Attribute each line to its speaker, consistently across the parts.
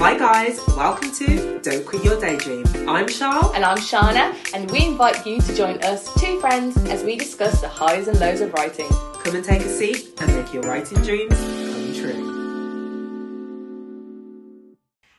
Speaker 1: Hi guys, welcome to Don't Quit Your Daydream. I'm Charles.
Speaker 2: And I'm Shana, and we invite you to join us, two friends, as we discuss the highs and lows of writing.
Speaker 1: Come and take a seat and make your writing dreams come true.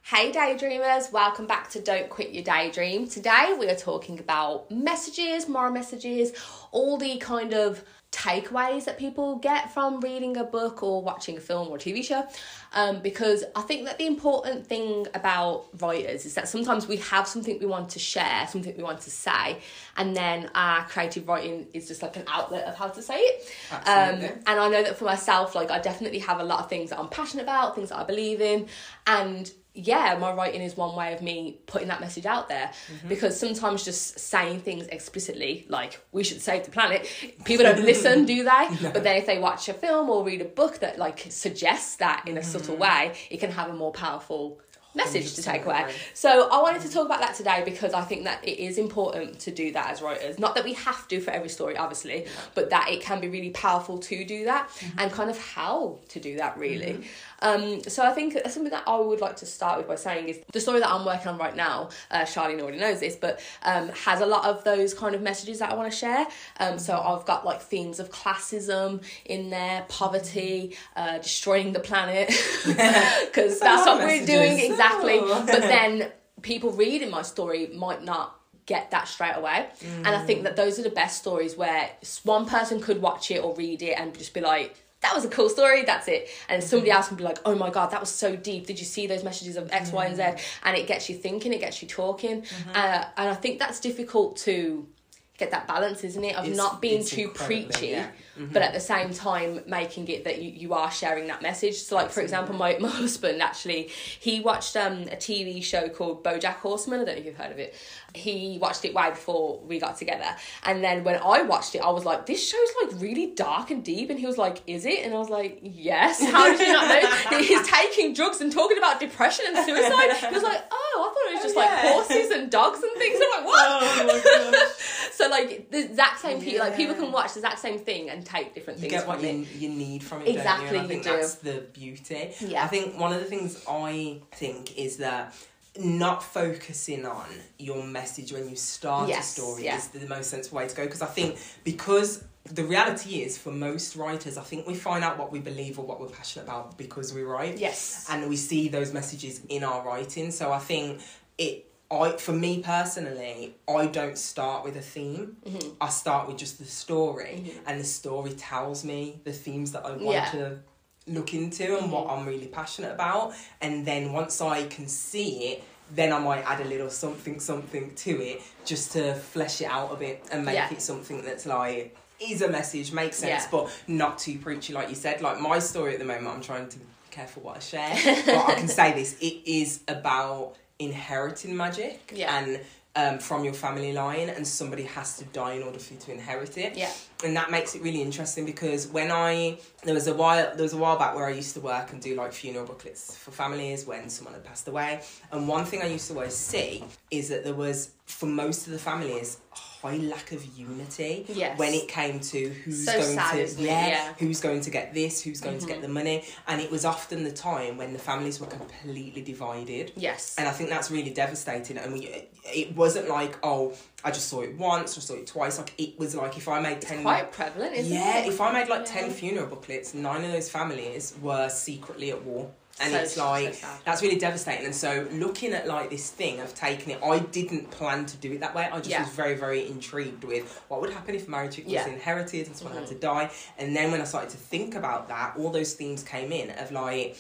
Speaker 2: Hey daydreamers, welcome back to Don't Quit Your Daydream. Today we are talking about messages, moral messages, all the kind of takeaways that people get from reading a book or watching a film or a TV show. Um, because I think that the important thing about writers is that sometimes we have something we want to share, something we want to say, and then our creative writing is just like an outlet of how to say it.
Speaker 1: Absolutely.
Speaker 2: Um, and I know that for myself, like I definitely have a lot of things that I'm passionate about, things that I believe in, and yeah, my writing is one way of me putting that message out there because sometimes just saying things explicitly, like we should save the planet, people don't listen, do they? But then if they watch a film or read a book that like suggests that in a subtle way, it can have a more powerful message to take away. So I wanted to talk about that today because I think that it is important to do that as writers. Not that we have to for every story, obviously, but that it can be really powerful to do that
Speaker 1: Mm-hmm.
Speaker 2: and kind of how to do that really. Um, so I think something that I would like to start with by saying is the story that I'm working on right now. Uh, Charlene already knows this, but um, has a lot of those kind of messages that I want to share. Um, so I've got like themes of classism in there, poverty, uh, destroying the planet, because that's what we're doing exactly.
Speaker 1: Oh.
Speaker 2: But then people reading my story might not get that straight away. And I think that those are the best stories where one person could watch it or read it and just be like, that was a cool story, that's it. And somebody mm-hmm. else can be like, oh my god, that was so deep. Did you see those messages of X, Y, and Z? Mm-hmm. And it gets you thinking, it gets you talking. Mm-hmm. Uh, and I think that's difficult to get that balance, isn't it? Of
Speaker 1: It's-
Speaker 2: not being too preachy,
Speaker 1: yeah.
Speaker 2: But at the same time making it that you, you are sharing that message. So, like for example, my, my husband actually he watched um, a TV show called BoJack Horseman. I don't know if you've heard of it. He watched it way before we got together, and then when I watched it, I was like, "This show's like really dark and deep." And he was like, "Is it?" And I was like, "Yes." How did you not know? He's taking drugs and talking about depression and suicide. He was like, "Oh, I thought it was just like
Speaker 1: yeah.
Speaker 2: horses and dogs and things." I'm like, "What?"
Speaker 1: Oh my gosh.
Speaker 2: so like the exact same people, like people can watch the exact same thing and take different
Speaker 1: You
Speaker 2: things
Speaker 1: get what you, you need from it,
Speaker 2: Exactly,
Speaker 1: you? I think
Speaker 2: you do.
Speaker 1: that's the beauty.
Speaker 2: Yeah.
Speaker 1: I think one of the things I think is that not focusing on your message when you start
Speaker 2: Yes,
Speaker 1: a story
Speaker 2: yeah.
Speaker 1: is the most sensible way to go because I think because the reality is for most writers I think we find out what we believe or what we're passionate about because we write
Speaker 2: Yes.
Speaker 1: and we see those messages in our writing so I think it I for me personally I don't start with a theme
Speaker 2: Mm-hmm.
Speaker 1: I start with just the story and the story tells me the themes that I want
Speaker 2: Yeah.
Speaker 1: to look into and what I'm really passionate about and then once I can see it then I might add a little something something to it just to flesh it out a bit and make
Speaker 2: Yeah.
Speaker 1: it something that's like is a message makes sense
Speaker 2: Yeah.
Speaker 1: but not too preachy like you said like my story at the moment I'm trying to be careful what I share but I can say this it is about inheriting magic
Speaker 2: Yeah.
Speaker 1: and um, from your family line and somebody has to die in order for you to inherit it
Speaker 2: Yeah.
Speaker 1: and that makes it really interesting because when I there was a while there was a while back where I used to work and do like funeral booklets for families when someone had passed away and one thing I used to always see is that there was for most of the families high lack of unity
Speaker 2: Yes.
Speaker 1: when it came to who's
Speaker 2: So
Speaker 1: going
Speaker 2: sad,
Speaker 1: to yeah,
Speaker 2: Yeah. Mm-hmm.
Speaker 1: who's going to get this who's going to get the money and it was often the time when the families were completely divided
Speaker 2: Yes.
Speaker 1: and I think that's really devastating. And we, it wasn't like, oh, I just saw it once or saw it twice. Like it was like if I made ten,
Speaker 2: Quite prevalent, isn't
Speaker 1: yeah,
Speaker 2: it?
Speaker 1: if I made like
Speaker 2: Yeah.
Speaker 1: ten funeral booklets, nine of those families were secretly at war. And
Speaker 2: So-
Speaker 1: it's like
Speaker 2: sad.
Speaker 1: that's really devastating. And so looking at like this thing of taking it, I didn't plan to do it that way. I just
Speaker 2: Yeah.
Speaker 1: was very, very intrigued with what would happen if marriage was
Speaker 2: Yeah.
Speaker 1: inherited and someone had
Speaker 2: Mm-hmm.
Speaker 1: to die. And then when I started to think about that, all those themes came in of like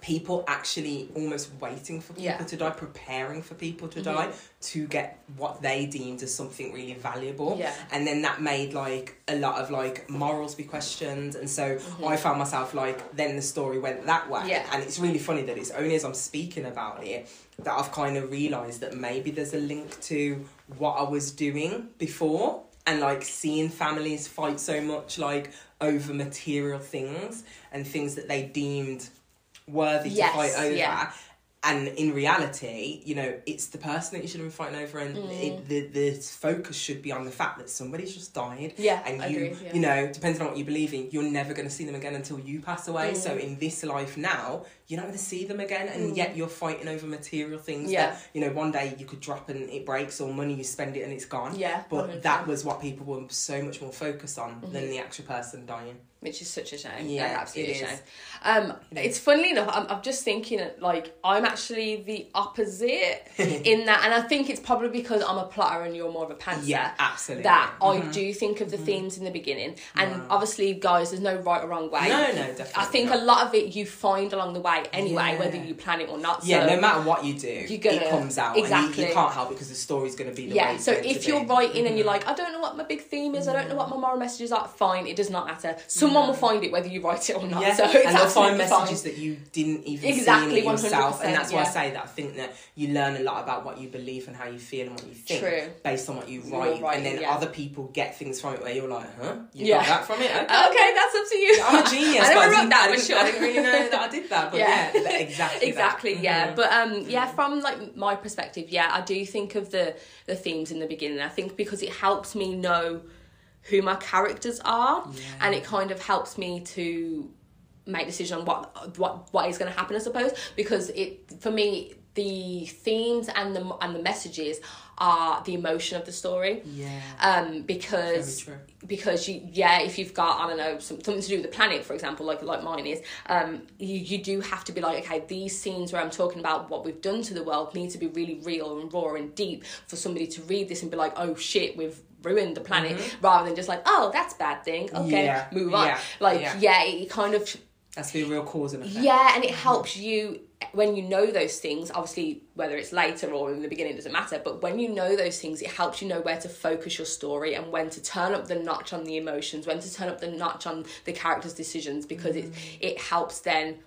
Speaker 1: people actually almost waiting for people
Speaker 2: Yeah. Mm-hmm.
Speaker 1: to die, preparing for people to die to get what they deemed as something really valuable.
Speaker 2: Yeah.
Speaker 1: And then that made like a lot of like morals be questioned. And so I found myself like then the story went that way.
Speaker 2: Mm-hmm. Yeah.
Speaker 1: And it's really funny that it's only as I'm speaking about it that I've kind of realised that maybe there's a link to what I was doing before and like seeing families fight so much like over material things and things that they deemed worthy
Speaker 2: Yes,
Speaker 1: to fight over.
Speaker 2: yeah.
Speaker 1: And in reality, you know, it's the person that you should have been fighting over, and
Speaker 2: Mm.
Speaker 1: it, the the focus should be on the fact that somebody's just died.
Speaker 2: Yeah,
Speaker 1: and
Speaker 2: I
Speaker 1: you,
Speaker 2: agree, yeah.
Speaker 1: you know, depending on what you believe in, you're never going to see them again until you pass away.
Speaker 2: Mm.
Speaker 1: So in this life now, you're not going to see them again, and yet you're fighting over material things.
Speaker 2: Mm. Yeah.
Speaker 1: That, you know, one day you could drop and it breaks, or money you spend it and it's gone.
Speaker 2: Yeah,
Speaker 1: But
Speaker 2: 100%.
Speaker 1: that was what people were so much more focused on
Speaker 2: Mm-hmm.
Speaker 1: than the actual person dying.
Speaker 2: which is such a shame.
Speaker 1: Yeah,
Speaker 2: Yeah, absolutely
Speaker 1: it
Speaker 2: a shame. Um, it's funnily enough, I'm, I'm just thinking like I'm actually the opposite in that, and I think it's probably because I'm a plotter and you're more of a pantser.
Speaker 1: Yeah, absolutely.
Speaker 2: That I
Speaker 1: Mhm.
Speaker 2: do think of the themes in the beginning, and
Speaker 1: Wow.
Speaker 2: obviously, guys, there's no right or wrong way.
Speaker 1: No, no, definitely.
Speaker 2: I think
Speaker 1: not.
Speaker 2: a lot of it you find along the way anyway,
Speaker 1: Yeah.
Speaker 2: whether you plan it or not.
Speaker 1: Yeah,
Speaker 2: so,
Speaker 1: no matter what you do,
Speaker 2: You're gonna-
Speaker 1: it comes out. And you,
Speaker 2: exactly.
Speaker 1: you can't help it because the story's going to be the way
Speaker 2: Yeah,
Speaker 1: it's
Speaker 2: so if you're
Speaker 1: be. Mm-hmm.
Speaker 2: writing and you're like, I don't know what my big theme is, I don't know what my moral messages are, fine, it does not matter. Someone will find it whether you write it or not.
Speaker 1: Yeah,
Speaker 2: So
Speaker 1: and they'll find messages
Speaker 2: fine.
Speaker 1: that you didn't even
Speaker 2: Exactly,
Speaker 1: see yourself,
Speaker 2: 100%,
Speaker 1: and that's why I say that I think that you learn a lot about what you believe and how you feel and what you think
Speaker 2: True.
Speaker 1: based on what you write,
Speaker 2: writing,
Speaker 1: and then
Speaker 2: yeah.
Speaker 1: other people get things from it where you're like, huh, you
Speaker 2: Yeah.
Speaker 1: got that from it? Okay.
Speaker 2: Okay, that's up to you.
Speaker 1: I'm a genius.
Speaker 2: I never wrote that,
Speaker 1: I didn't,
Speaker 2: sure.
Speaker 1: I didn't really know that I did that, but
Speaker 2: Yeah.
Speaker 1: Yeah, exactly.
Speaker 2: exactly
Speaker 1: that.
Speaker 2: yeah
Speaker 1: Mhm.
Speaker 2: but um yeah from like my perspective yeah i do think of the the themes in the beginning i think because it helps me know who my characters are
Speaker 1: Yeah.
Speaker 2: and it kind of helps me to make decision on what what what is going to happen i suppose because it for me the themes and the and the messages are the emotion of the story
Speaker 1: yeah,
Speaker 2: um because because you yeah if you've got i don't know some, something to do with the planet for example like like mine is um you, you do have to be like okay these scenes where i'm talking about what we've done to the world need to be really real and raw and deep for somebody to read this and be like oh shit we've ruined the planet rather than just like oh that's a bad thing okay
Speaker 1: Mm-hmm. Yeah,
Speaker 2: move on
Speaker 1: yeah,
Speaker 2: like
Speaker 1: yeah.
Speaker 2: yeah. it kind of
Speaker 1: that's the real cause and effect.
Speaker 2: yeah, and it helps you when you know those things. Obviously, whether it's later or in the beginning doesn't matter. But when you know those things, it helps you know where to focus your story and when to turn up the notch on the emotions, when to turn up the notch on the characters' decisions, because mm. it it helps then.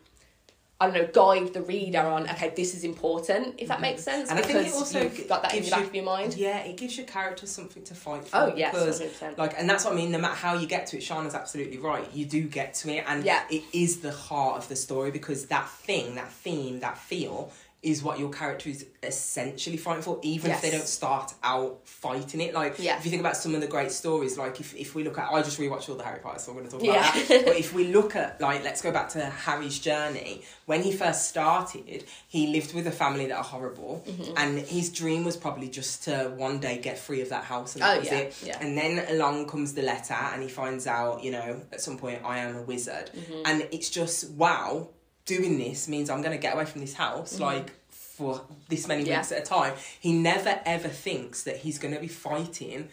Speaker 2: I don't know, guide the reader on. Okay, this is important. If that mhm. makes sense,
Speaker 1: And I think it also
Speaker 2: you've got that in the back
Speaker 1: you-
Speaker 2: of your mind.
Speaker 1: Yeah, it gives your character something to fight for.
Speaker 2: Oh, yes,
Speaker 1: because,
Speaker 2: 100%.
Speaker 1: Like, and that's what I mean. No matter how you get to it, Shana's absolutely right. You do get to it, and
Speaker 2: Yeah.
Speaker 1: it is the heart of the story because that thing, that theme, that feel is what your character is essentially fighting for, even if they don't start out fighting it. Like,
Speaker 2: Yeah.
Speaker 1: if you think about some of the great stories, like if, if we look at, I just rewatched all the Harry Potter, so I'm going to talk
Speaker 2: Yeah.
Speaker 1: about that. But if we look at, like, let's go back to Harry's journey. When he first started, he lived with a family that are horrible,
Speaker 2: Mm-hmm.
Speaker 1: and his dream was probably just to one day get free of that house, and that
Speaker 2: Oh,
Speaker 1: was
Speaker 2: yeah,
Speaker 1: it.
Speaker 2: yeah.
Speaker 1: And then along comes the letter, and he finds out, you know, at some point, I am a wizard,
Speaker 2: Mm-hmm.
Speaker 1: and it's just wow. Doing this means I'm going to get away from this house, like for this many
Speaker 2: Mm-hmm. Yeah.
Speaker 1: weeks at a time. He never ever thinks that he's going to be fighting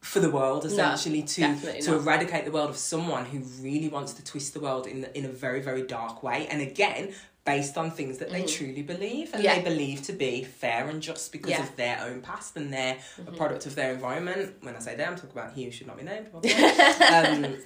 Speaker 1: for the world essentially to to
Speaker 2: not.
Speaker 1: eradicate the world of someone who really wants to twist the world in in a very very dark way and again based on things that they truly believe and
Speaker 2: Mm-hmm. Yeah.
Speaker 1: they believe to be fair and just because
Speaker 2: Yeah. Mm-hmm.
Speaker 1: of their own past and they're a product of their environment when i say they i'm talking about he who should not be named um,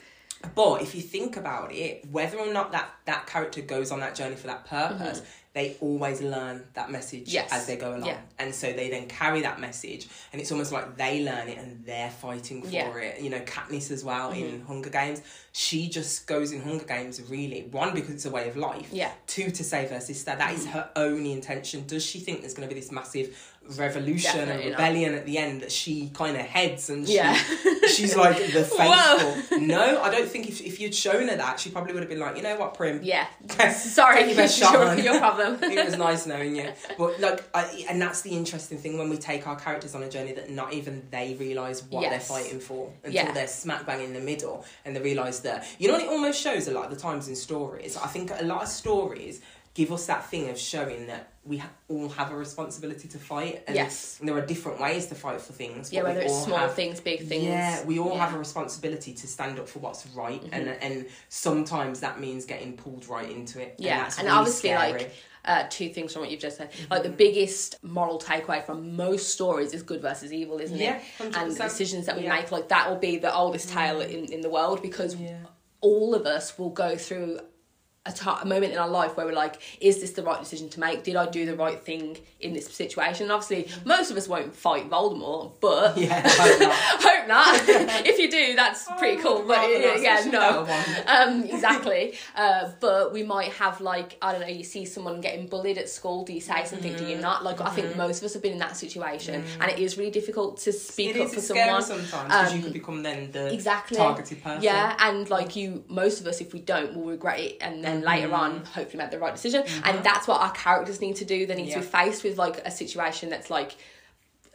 Speaker 1: but if you think about it whether or not that that character goes on that journey for that purpose they always learn that message
Speaker 2: Mm-hmm. Yes.
Speaker 1: as they go along
Speaker 2: Yeah.
Speaker 1: and so they then carry that message and it's almost like they learn it and they're fighting for
Speaker 2: Yeah.
Speaker 1: it you know Katniss as well in
Speaker 2: Mm-hmm.
Speaker 1: Hunger Games she just goes in Hunger Games really one because it's a way of life
Speaker 2: Yeah.
Speaker 1: two to save her sister That is her only intention does she think there's going to be this massive revolution
Speaker 2: Definitely
Speaker 1: and
Speaker 2: not.
Speaker 1: rebellion at the end that she kind of heads and
Speaker 2: Yeah.
Speaker 1: she, she's like the faithful no I don't think if, if you'd shown her that she probably would have been like you know what Prim
Speaker 2: Yeah. Sorry,
Speaker 1: your shot,
Speaker 2: your, your problem.
Speaker 1: it was nice knowing you. But like, I, and that's the interesting thing when we take our characters on a journey that not even they realise what
Speaker 2: Yes.
Speaker 1: they're fighting for until
Speaker 2: Yeah.
Speaker 1: they're smack bang in the middle and they realise that you know what it almost shows a lot of the times in stories. I think a lot of stories give us that thing of showing that we ha- all have a responsibility to fight and,
Speaker 2: Yes.
Speaker 1: and there are different ways to fight for things.
Speaker 2: Yeah, whether it's
Speaker 1: all
Speaker 2: small
Speaker 1: have-
Speaker 2: things, big things.
Speaker 1: yeah, we all
Speaker 2: Yeah. Mm-hmm.
Speaker 1: have a responsibility to stand up for what's right, and and sometimes that means getting pulled right into it.
Speaker 2: Yeah,
Speaker 1: that's
Speaker 2: and
Speaker 1: really
Speaker 2: obviously,
Speaker 1: scary.
Speaker 2: like uh, two things from what you've just said. Like
Speaker 1: Mm-hmm.
Speaker 2: the biggest moral takeaway from most stories is good versus evil, isn't
Speaker 1: Yeah,
Speaker 2: it? And the decisions that we
Speaker 1: Yeah. Mm.
Speaker 2: make, like that, will be the oldest tale in, in the world because
Speaker 1: Yeah.
Speaker 2: all of us will go through a moment in our life where we're like, is this the right decision to make? Did I do the right thing in this situation? And obviously, most of us won't fight Voldemort, but
Speaker 1: Yeah, hope not.
Speaker 2: hope not. if you do, that's pretty cool. But
Speaker 1: rather
Speaker 2: yeah, yeah, no, um, exactly. Uh, but we might have like I don't know. You see someone getting bullied at school. Do you say something? Do
Speaker 1: Mm-hmm.
Speaker 2: you not? Like I think most of us have been in that situation, and it is really difficult to speak
Speaker 1: It
Speaker 2: up
Speaker 1: is
Speaker 2: for someone.
Speaker 1: sometimes because you
Speaker 2: Um,
Speaker 1: could become then the
Speaker 2: Exactly.
Speaker 1: targeted person.
Speaker 2: Yeah, and like you, most of us, if we don't, will regret it, and then later on mm. hopefully make the right decision. Mm-hmm. And that's what our characters need to do. They need to be faced with like a situation that's like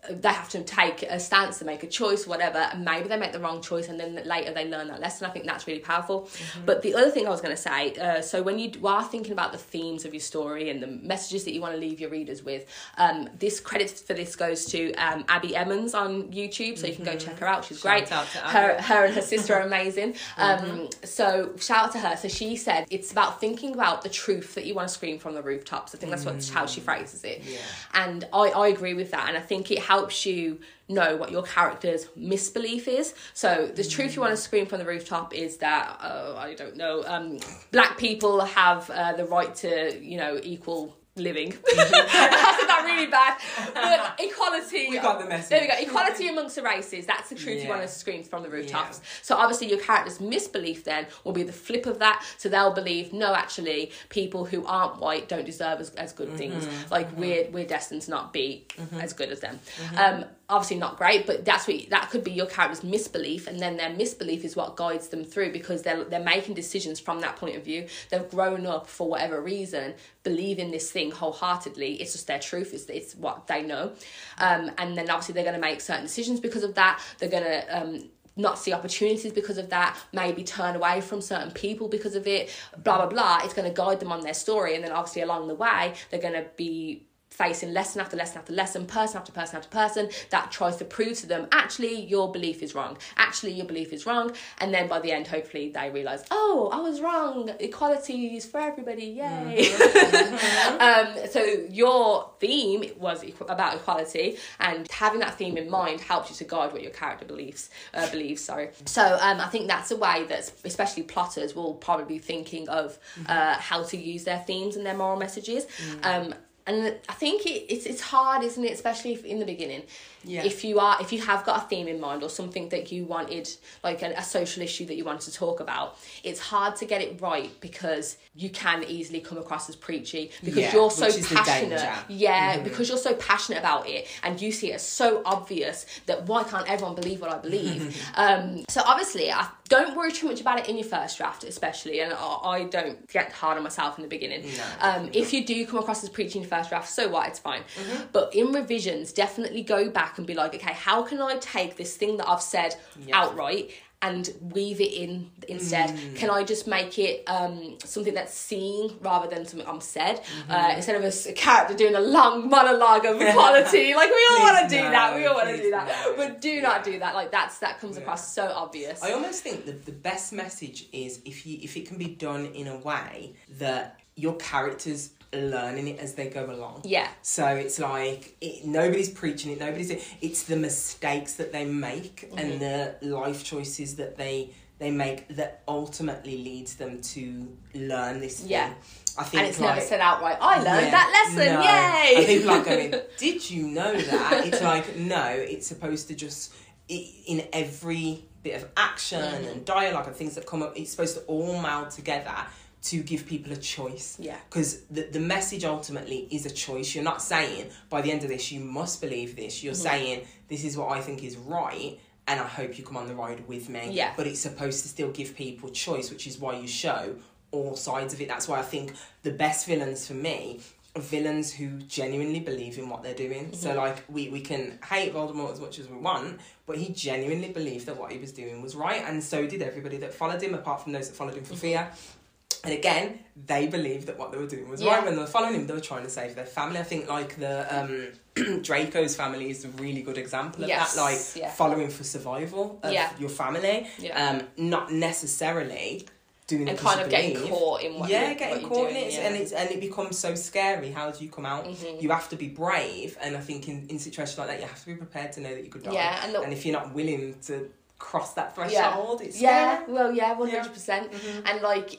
Speaker 2: they have to take a stance to make a choice whatever. And maybe they make the wrong choice and then later they learn that lesson. I think that's really powerful. But the other thing i was going to say uh, so when you are thinking about the themes of your story and the messages that you want to leave your readers with um, this credit for this goes to um, Abbie Emmons on youtube so you can go check her out. She's
Speaker 1: Shout
Speaker 2: great.
Speaker 1: Out to
Speaker 2: her, her and her sister are amazing. Um, so shout out to her. So she said it's about thinking about the truth that you want to scream from the rooftops. I think that's what how she phrases it.
Speaker 1: Yeah.
Speaker 2: and I, I agree with that. And i think it helps you know what your character's misbelief is. So the truth you want to scream from the rooftop is that uh, i don't know um, black people have uh, the right to you know equal living. I really bad. But equality
Speaker 1: We got the message.
Speaker 2: there we go. Equality amongst the races that's the truth you want to scream from the rooftops. So obviously your character's misbelief then will be the flip of that. So they'll believe no, actually, people who aren't white don't deserve as, as good things. Mm-hmm. Like mm-hmm. we're we're destined to not be mm-hmm. as good as them. Um, obviously not great, but that's what that could be your character's misbelief, and then their misbelief is what guides them through because they're they're making decisions from that point of view. They've grown up for whatever reason believing this thing wholeheartedly. It's just their truth. It's it's what they know, um, and then obviously they're going to make certain decisions because of that. They're going to um, not see opportunities because of that, maybe turn away from certain people because of it, blah, blah, blah. It's going to guide them on their story. And then obviously along the way, they're going to be facing lesson after lesson after lesson, person after person after person that tries to prove to them, actually, your belief is wrong. Actually, your belief is wrong. And then by the end, hopefully, they realise, oh, I was wrong. Equality is for everybody. Yay. um, so your theme was about equality, and having that theme in mind helps you to guide what your character beliefs uh, believes. Sorry. So um, I think that's a way that especially plotters will probably be thinking of uh, how to use their themes and their moral messages. Um, and I think it, it's it's hard, isn't it? Especially if in the beginning,
Speaker 1: Yeah.
Speaker 2: if you are if you have got a theme in mind or something that you wanted, like a, a social issue that you wanted to talk about, it's hard to get it right because you can easily come across as preachy because
Speaker 1: Yeah,
Speaker 2: you're so
Speaker 1: which is the
Speaker 2: passionate. Yeah, because you're so passionate about it and you see it as so obvious that why can't everyone believe what I believe? um, so obviously, I don't worry too much about it in your first draft, especially, and I, don't get hard on myself in the beginning.
Speaker 1: No,
Speaker 2: um, if you do come across as preaching in your first draft, so what? It's fine.
Speaker 1: Mm-hmm.
Speaker 2: But in revisions, definitely go back and be like, okay, how can I take this thing that I've said outright? And weave it in instead.
Speaker 1: Mm.
Speaker 2: Can I just make it um, something that's seen rather than something I'm said?
Speaker 1: Mm-hmm.
Speaker 2: Uh, instead of a character doing a long monologue of equality, like we all want to do
Speaker 1: no,
Speaker 2: that. We all want to do that,
Speaker 1: no.
Speaker 2: but do not do that. Like that's that comes
Speaker 1: Yeah.
Speaker 2: across so obvious.
Speaker 1: I almost think that the best message is if you if it can be done in a way that your characters learning it as they go along.
Speaker 2: yeah,
Speaker 1: So it's like it, nobody's preaching it. Nobody's. It's the mistakes that they make
Speaker 2: Mm-hmm.
Speaker 1: and the life choices that they they make that ultimately leads them to learn this. Thing.
Speaker 2: Yeah.
Speaker 1: I think
Speaker 2: and it's
Speaker 1: like,
Speaker 2: never said outright. I learned
Speaker 1: Yeah,
Speaker 2: that lesson.
Speaker 1: no.
Speaker 2: Yay!
Speaker 1: And people are going, Did you know that? It's like, no, it's supposed to just, in every bit of action
Speaker 2: Mm-hmm.
Speaker 1: and dialogue and things that come up, it's supposed to all meld together to give people a choice.
Speaker 2: Yeah.
Speaker 1: Because the, the message ultimately is a choice. You're not saying, by the end of this, you must believe this. You're
Speaker 2: Mm-hmm.
Speaker 1: saying, this is what I think is right. And I hope you come on the ride with me.
Speaker 2: Yeah.
Speaker 1: But it's supposed to still give people choice, which is why you show all sides of it. That's why I think the best villains for me are villains who genuinely believe in what they're doing.
Speaker 2: Mm-hmm.
Speaker 1: So like we, we can hate Voldemort as much as we want, but he genuinely believed that what he was doing was right, and so did everybody that followed him, apart from those that followed him for fear. And again, they believed that what they were doing was
Speaker 2: Yeah.
Speaker 1: right. When they were following him, they were trying to save their family. I think like the um, Draco's family is a really good example of
Speaker 2: Yes,
Speaker 1: that. Like
Speaker 2: yeah.
Speaker 1: following for survival of
Speaker 2: Yeah.
Speaker 1: your family.
Speaker 2: Yeah.
Speaker 1: Um, not necessarily doing
Speaker 2: and kind of getting
Speaker 1: believe.
Speaker 2: caught in what
Speaker 1: yeah,
Speaker 2: you're,
Speaker 1: getting
Speaker 2: what
Speaker 1: caught in it,
Speaker 2: yeah.
Speaker 1: and it's and it becomes so scary. How do you come out?
Speaker 2: Mhm.
Speaker 1: You have to be brave, and I think in in situations like that, you have to be prepared to know that you could die.
Speaker 2: Yeah, and the-
Speaker 1: if you're not willing to cross that
Speaker 2: yeah,
Speaker 1: threshold, it's
Speaker 2: yeah,
Speaker 1: scary.
Speaker 2: well, yeah, one hundred percent.
Speaker 1: Mhm.
Speaker 2: And like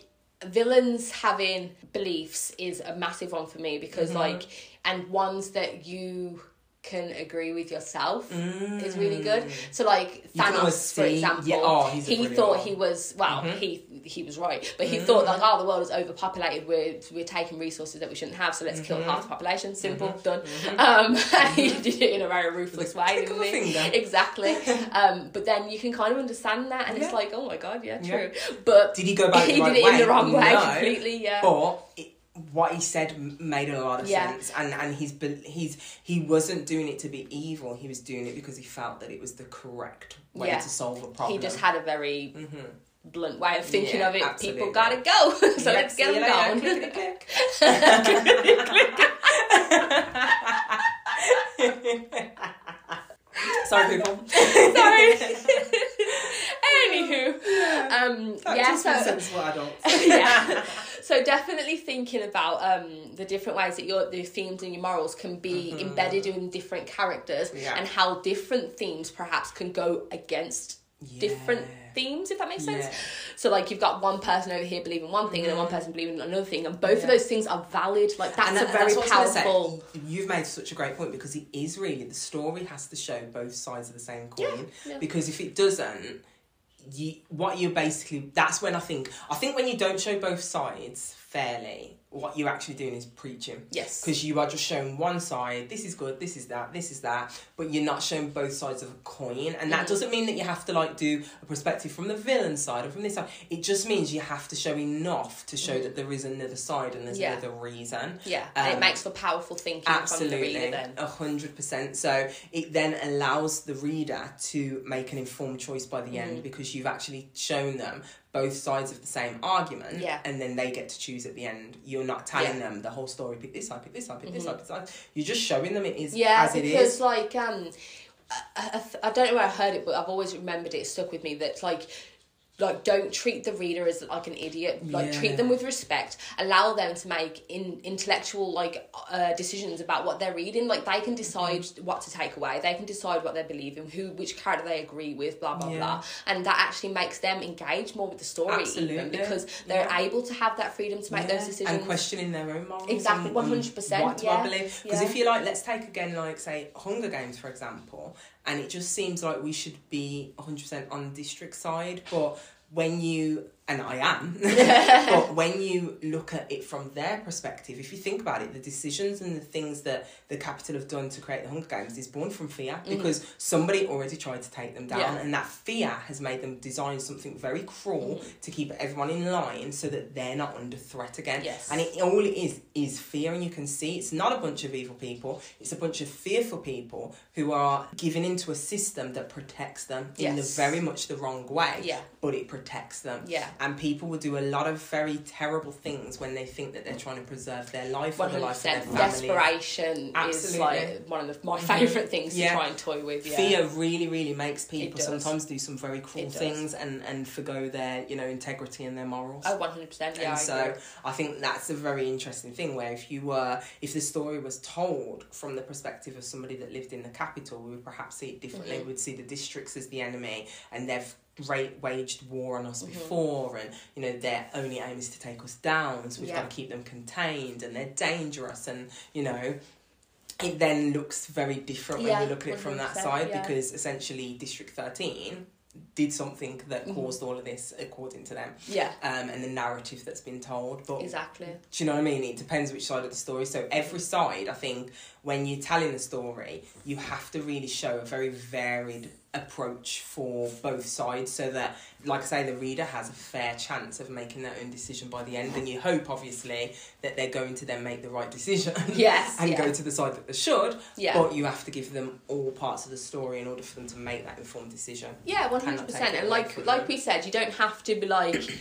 Speaker 2: villains having beliefs is a massive one for me because
Speaker 1: Mm-hmm.
Speaker 2: like and ones that you can agree with yourself is really
Speaker 1: Mm.
Speaker 2: good. So like Thanos, for example,
Speaker 1: yeah, oh,
Speaker 2: he thought he was well,
Speaker 1: Mhm.
Speaker 2: he he was right. But he thought like, oh, the world is overpopulated. We're we're taking resources that we shouldn't have, so let's kill
Speaker 1: Mm-hmm.
Speaker 2: half the population. Simple, done. Um, he did it in a very ruthless way, didn't he? Exactly. um, but then you can kind of understand that, and it's like, oh my god, yeah,
Speaker 1: Yeah.
Speaker 2: true. But
Speaker 1: Did he go about it
Speaker 2: he did it
Speaker 1: way?
Speaker 2: in the wrong way
Speaker 1: No.
Speaker 2: completely. Yeah.
Speaker 1: But it, what he said made a lot of
Speaker 2: Yeah.
Speaker 1: sense, and and he's he's he wasn't doing it to be evil. He was doing it because he felt that it was the correct way
Speaker 2: Yeah.
Speaker 1: to solve a problem.
Speaker 2: he just had a very
Speaker 1: Mhm.
Speaker 2: Blunt way of thinking
Speaker 1: Yeah,
Speaker 2: of it.
Speaker 1: absolutely.
Speaker 2: People gotta go, so
Speaker 1: Yeah,
Speaker 2: let's get them going.
Speaker 1: Sorry, people.
Speaker 2: Sorry. Anywho, um,
Speaker 1: That
Speaker 2: yeah, so
Speaker 1: adults.
Speaker 2: yeah. So definitely thinking about um, the different ways that your the themes and your morals can be embedded in different characters
Speaker 1: Mm-hmm. Yeah.
Speaker 2: and how different themes perhaps can go against different themes if that makes sense.
Speaker 1: Yeah. Mm.
Speaker 2: So like you've got one person over here believing one thing and then one person believing another thing and both of those things are valid. Like that's
Speaker 1: And
Speaker 2: a very
Speaker 1: that's what I was gonna
Speaker 2: powerful
Speaker 1: You've made such a great point because it is really the story has to show both sides of the same coin.
Speaker 2: yeah.
Speaker 1: Because if it doesn't, you what you're basically that's when I think I think when you don't show both sides fairly, what you're actually doing is preaching.
Speaker 2: Yes.
Speaker 1: Because you are just showing one side, this is good, this is that, this is that, but you're not showing both sides of a coin. And that
Speaker 2: Mhm.
Speaker 1: doesn't mean that you have to like do a perspective from the villain side or from this side. It just means you have to show enough to show that there is another side and there's
Speaker 2: Mm-hmm. Yeah.
Speaker 1: another reason.
Speaker 2: Yeah. and it
Speaker 1: Um,
Speaker 2: makes for powerful thinking from the
Speaker 1: Absolutely,
Speaker 2: reader then.
Speaker 1: a hundred percent. So it then allows the reader to make an informed choice by the
Speaker 2: Mm-hmm.
Speaker 1: end because you've actually shown them both sides of the same argument,
Speaker 2: Yeah.
Speaker 1: and then they get to choose at the end. You're not telling
Speaker 2: Yeah. Mm-hmm.
Speaker 1: them the whole story. Pick this side, pick this side, pick this side, pick this side. You're just showing them it is
Speaker 2: Yeah,
Speaker 1: as it
Speaker 2: because
Speaker 1: is.
Speaker 2: like um, I, I, I don't know where I heard it, but I've always remembered it. It stuck with me that like. Like, don't treat the reader as like an idiot. Like, treat them with respect. Allow them to make in intellectual like uh, decisions about what they're reading. Like, they can decide
Speaker 1: Mm-hmm.
Speaker 2: what to take away. They can decide what they believe in, who which character they agree with. Blah blah
Speaker 1: Yeah.
Speaker 2: blah. And that actually makes them engage more with the story, even
Speaker 1: Absolutely.
Speaker 2: because they're
Speaker 1: Yeah.
Speaker 2: able to have that freedom to make
Speaker 1: Yeah,
Speaker 2: those decisions.
Speaker 1: and questioning their own morals.
Speaker 2: Exactly,
Speaker 1: and- and
Speaker 2: 100%,
Speaker 1: What do
Speaker 2: yeah,
Speaker 1: I believe? Because
Speaker 2: yeah.
Speaker 1: if you like, let's take again, like say Hunger Games for example, and it just seems like we should be one hundred percent on the district side, but when you and I am, but when you look at it from their perspective, if you think about it, the decisions and the things that the Capitol have done to create the Hunger Games is born from fear because somebody already tried to take them down,
Speaker 2: Mm-hmm. Yeah.
Speaker 1: and that fear has made them design something very cruel
Speaker 2: Mm-hmm.
Speaker 1: to keep everyone in line so that they're not under threat again.
Speaker 2: Yes.
Speaker 1: And it all it is is fear, and you can see it's not a bunch of evil people; it's a bunch of fearful people who are given into a system that protects them in the very much the wrong way.
Speaker 2: Yeah.
Speaker 1: But it protects them.
Speaker 2: Yeah.
Speaker 1: And people will do a lot of very terrible things when they think that they're trying to preserve their life or the life of their family.
Speaker 2: Desperation is like one of the, my favourite things
Speaker 1: Yeah.
Speaker 2: to try and toy with. Yeah.
Speaker 1: Fear really, really makes people sometimes do some very cruel things and, and forgo their, you know, integrity and their morals.
Speaker 2: Oh, one hundred percent. Yeah.
Speaker 1: and
Speaker 2: I
Speaker 1: so
Speaker 2: agree.
Speaker 1: I think that's a very interesting thing where if you were if the story was told from the perspective of somebody that lived in the Capitol, we would perhaps see it differently.
Speaker 2: Mm-hmm.
Speaker 1: We would see the districts as the enemy and they've ra- waged war on
Speaker 2: Mm-hmm.
Speaker 1: us before and you know their only aim is to take us down so we've
Speaker 2: Yeah.
Speaker 1: got to keep them contained and they're dangerous and you know it then looks very different when you look at it from that side
Speaker 2: yeah.
Speaker 1: because essentially district 13 did something that
Speaker 2: Mm-hmm.
Speaker 1: caused all of this according to them
Speaker 2: Yeah.
Speaker 1: um, and the narrative that's been told. But
Speaker 2: Exactly.
Speaker 1: do you know what I mean? It depends which side of the story. So every side, I think, when you're telling the story, you have to really show a very varied approach for both sides, so that, like I say, the reader has a fair chance of making their own decision by the end. And you hope, obviously, that they're going to then make the right decision.
Speaker 2: Yes,
Speaker 1: and
Speaker 2: yeah.
Speaker 1: go to the side that they should.
Speaker 2: Yeah.
Speaker 1: But you have to give them all parts of the story in order for them to make that informed decision.
Speaker 2: Yeah,
Speaker 1: 100%
Speaker 2: And like like we said, you don't have to be like.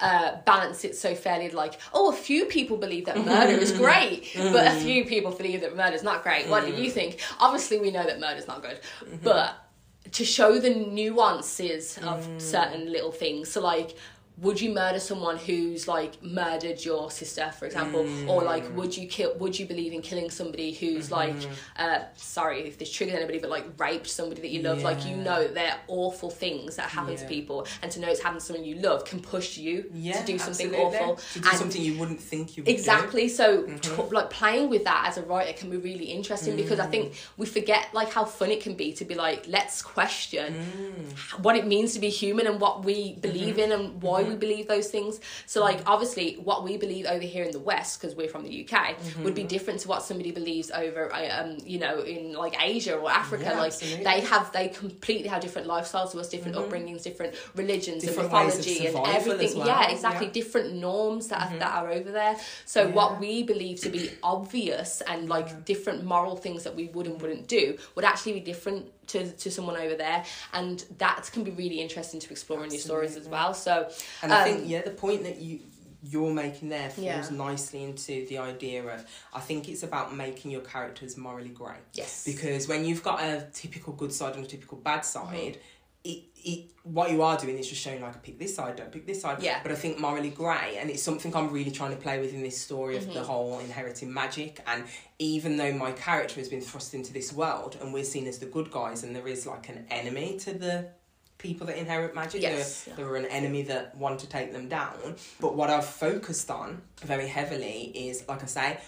Speaker 2: Uh, balance it so fairly like oh a few people believe that murder is great but a few people believe that murder is not great what do you think obviously we know that murder is not good but to show the nuances of mm. certain little things. So like would you murder someone who's like murdered your sister for example or like would you kill would you believe in killing somebody who's like uh sorry if this triggers anybody but like raped somebody that you love like you know they're awful things that happen to people and to know it's happened to someone you love can push you
Speaker 1: Yeah,
Speaker 2: to do something
Speaker 1: absolutely.
Speaker 2: awful
Speaker 1: To do
Speaker 2: and
Speaker 1: something you wouldn't think you would do.
Speaker 2: Exactly. So,
Speaker 1: Mm-hmm.
Speaker 2: t- like playing with that as a writer can be really interesting because I think
Speaker 1: Mm.
Speaker 2: we forget like how fun it can be to be like, let's question
Speaker 1: Mm.
Speaker 2: what it means to be human and what we believe in and why we believe those things. So, like, obviously, what we believe over here in the West, because we're from the UK, would be different to what somebody believes over, um, you know, in like Asia or Africa.
Speaker 1: Yeah,
Speaker 2: like,
Speaker 1: absolutely.
Speaker 2: they have, they completely have different lifestyles to us, different upbringings, different religions
Speaker 1: Different
Speaker 2: and mythology and everything.
Speaker 1: well,
Speaker 2: Yeah, exactly.
Speaker 1: yeah.
Speaker 2: Different norms that are, that are over there. So,
Speaker 1: Yeah.
Speaker 2: what we believe to be obvious and like different moral things that we would and wouldn't do would actually be different to, to someone over there and that can be really interesting to explore in your stories as well so
Speaker 1: And I
Speaker 2: um,
Speaker 1: think yeah, the point that you you're making there falls
Speaker 2: Yeah.
Speaker 1: nicely into the idea of I think it's about making your characters morally grey.
Speaker 2: yes
Speaker 1: Because when you've got a typical good side and a typical bad
Speaker 2: Mm-hmm.
Speaker 1: side, it, it what you are doing is just showing like pick this side, don't pick this side.
Speaker 2: Yeah.
Speaker 1: But I think morally grey, and it's something I'm really trying to play with in this story of
Speaker 2: Mm-hmm.
Speaker 1: the whole inheriting magic. And even though my character has been thrust into this world, and we're seen as the good guys, and there is like an enemy to the people that inherit magic.
Speaker 2: Yes.
Speaker 1: There, there are an enemy that want to take them down. But what I've focused on very heavily is, like I say,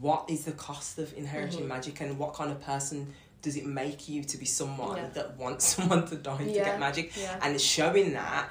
Speaker 1: what is the cost of inheriting
Speaker 2: Mm-hmm.
Speaker 1: magic and what kind of person does it make you to be someone
Speaker 2: Yeah.
Speaker 1: that wants someone to die to get magic?
Speaker 2: yeah.
Speaker 1: And it's showing that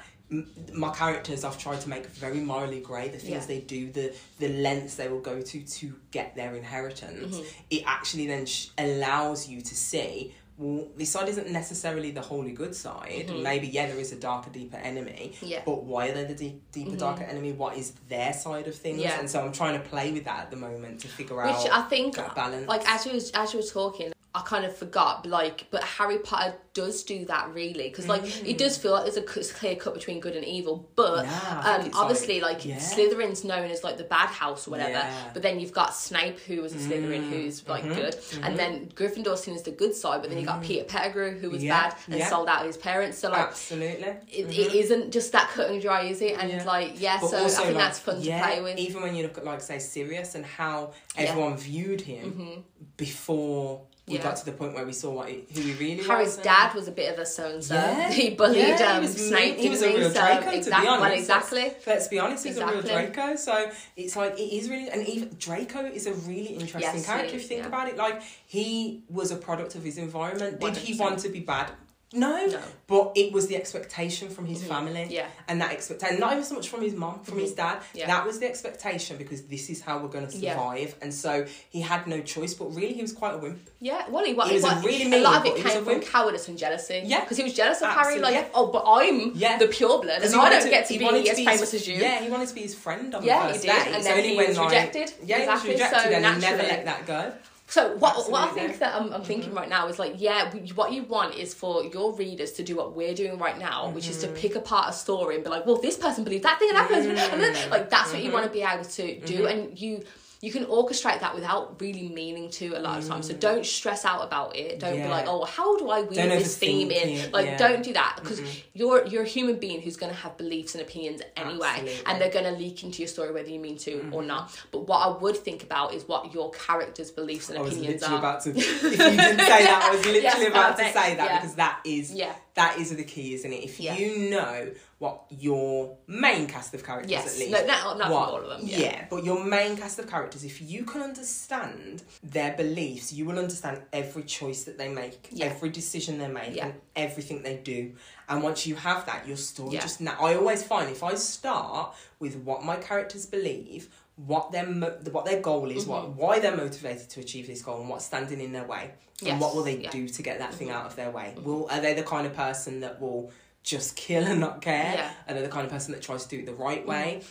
Speaker 1: my characters I've tried to make very morally grey the things
Speaker 2: Yeah.
Speaker 1: they do the the lengths they will go to to get their inheritance
Speaker 2: Mm-hmm.
Speaker 1: it actually then sh- allows you to see well this side isn't necessarily the holy good side maybe yeah there is a darker deeper enemy
Speaker 2: Mm-hmm. Yeah.
Speaker 1: but why are they the deep, deeper darker enemy what is their side of things
Speaker 2: Yeah.
Speaker 1: and so I'm trying to play with that at the moment to figure
Speaker 2: which
Speaker 1: out
Speaker 2: I think
Speaker 1: that balance
Speaker 2: like as you was as you were talking I kind of forgot like but Harry Potter does do that really because like it does feel like there's a clear cut between good and evil but
Speaker 1: Nah, Mm. I think
Speaker 2: um obviously
Speaker 1: like-
Speaker 2: like,
Speaker 1: yeah.
Speaker 2: Slytherin's known as like the bad house or whatever
Speaker 1: Yeah. Mm.
Speaker 2: but then you've got Snape who was a Slytherin who's like
Speaker 1: Mm-hmm.
Speaker 2: good and then Gryffindor's seen as the good side but then you got Peter Pettigrew who was
Speaker 1: Mm. Yeah,
Speaker 2: bad and sold out his parents so like
Speaker 1: absolutely
Speaker 2: it, it isn't just that cut and dry is it and like yeah
Speaker 1: But
Speaker 2: so I think
Speaker 1: like,
Speaker 2: that's fun to play with
Speaker 1: Even when you look at, like, say, Sirius and how.
Speaker 2: Mm-hmm.
Speaker 1: everyone viewed him before we
Speaker 2: Yeah.
Speaker 1: got to the point where we saw what he, who he really
Speaker 2: Harry's
Speaker 1: was. and-
Speaker 2: dad was a bit of a so and so. He bullied
Speaker 1: Yeah, he
Speaker 2: um,
Speaker 1: was
Speaker 2: Snape.
Speaker 1: He was a real
Speaker 2: So,
Speaker 1: Draco, to be
Speaker 2: exactly,
Speaker 1: honest.
Speaker 2: Well,
Speaker 1: Let's-
Speaker 2: exactly.
Speaker 1: Let's be honest, he's a real Draco. So it's like it is really, and even Draco is a really interesting
Speaker 2: Yes,
Speaker 1: character
Speaker 2: is,
Speaker 1: if you think
Speaker 2: yeah.
Speaker 1: about it. Like he was a product of his environment. Did he
Speaker 2: 100%.
Speaker 1: want to be bad? No,
Speaker 2: No.
Speaker 1: but it was the expectation from his mm-hmm. family.
Speaker 2: Yeah.
Speaker 1: and that expectation, not even so much from his mom, from his mm-hmm. dad.
Speaker 2: Yeah.
Speaker 1: That was the expectation because this is how we're going to
Speaker 2: Yeah.
Speaker 1: survive, and so he had no choice. But really, he was quite a wimp.
Speaker 2: Yeah, well, he, what,
Speaker 1: He was a
Speaker 2: what,
Speaker 1: really
Speaker 2: a lot of it came from cowardice and jealousy.
Speaker 1: Yeah.
Speaker 2: because he was jealous of
Speaker 1: Absolutely,
Speaker 2: Harry. Like,
Speaker 1: yeah.
Speaker 2: oh, but I'm
Speaker 1: Yeah.
Speaker 2: the pure blood, and I don't
Speaker 1: to-
Speaker 2: get to
Speaker 1: he
Speaker 2: be as famous
Speaker 1: his,
Speaker 2: as you.
Speaker 1: Yeah, he wanted to be his friend on
Speaker 2: Yeah,
Speaker 1: the
Speaker 2: he
Speaker 1: first
Speaker 2: did,
Speaker 1: day.
Speaker 2: and then
Speaker 1: only
Speaker 2: he
Speaker 1: when,
Speaker 2: was
Speaker 1: like-
Speaker 2: rejected.
Speaker 1: Yeah,
Speaker 2: Exactly,
Speaker 1: he was rejected,
Speaker 2: so
Speaker 1: and he never let that go.
Speaker 2: So what what I
Speaker 1: Mm-hmm.
Speaker 2: think that I'm, I'm thinking right now is like yeah we- what you want is for your readers to do what we're doing right now which is to
Speaker 1: Mm-hmm.
Speaker 2: pick apart a story and be like well this person believes that thing and that person and then,
Speaker 1: Mm-hmm.
Speaker 2: like that's what you want to be able to do and you you can orchestrate that without really meaning to a lot of times so don't stress out about it don't be
Speaker 1: Mm.
Speaker 2: Like oh how do I weave
Speaker 1: Don't
Speaker 2: this theme in
Speaker 1: it,
Speaker 2: like
Speaker 1: yeah.
Speaker 2: don't do that because you're you're a human being who's going to have beliefs and opinions anyway
Speaker 1: Absolutely. Mm-hmm.
Speaker 2: and they're going to leak into your story whether you mean to or not but what I would think about is what your character's beliefs and
Speaker 1: I
Speaker 2: opinions are
Speaker 1: about to. If you didn't say that, I was literally
Speaker 2: Yes,
Speaker 1: about
Speaker 2: perfect.
Speaker 1: to say that
Speaker 2: Yeah.
Speaker 1: because that is
Speaker 2: Yeah.
Speaker 1: That is the key, isn't it? If
Speaker 2: Yeah.
Speaker 1: you know what your main cast of characters
Speaker 2: Yes.
Speaker 1: at least,
Speaker 2: No, not- not
Speaker 1: what-
Speaker 2: all of them, yeah.
Speaker 1: but your main cast of characters, if you can understand their beliefs, you will understand every choice that they make,
Speaker 2: Yeah.
Speaker 1: every decision they make,
Speaker 2: Yeah.
Speaker 1: and everything they do. And once you have that, your story
Speaker 2: Yeah.
Speaker 1: just. Na- I always find if I start with what my characters believe. What their mo- what their goal is, what mm-hmm. why they're motivated to achieve this goal, and what's standing in their way, and
Speaker 2: Yes,
Speaker 1: what will they
Speaker 2: yeah.
Speaker 1: do to get that thing mm-hmm. out of their way? Mm-hmm. Will are they the kind of person that will just kill and not care?
Speaker 2: Yeah.
Speaker 1: Are they the kind of person that tries to do it the right way?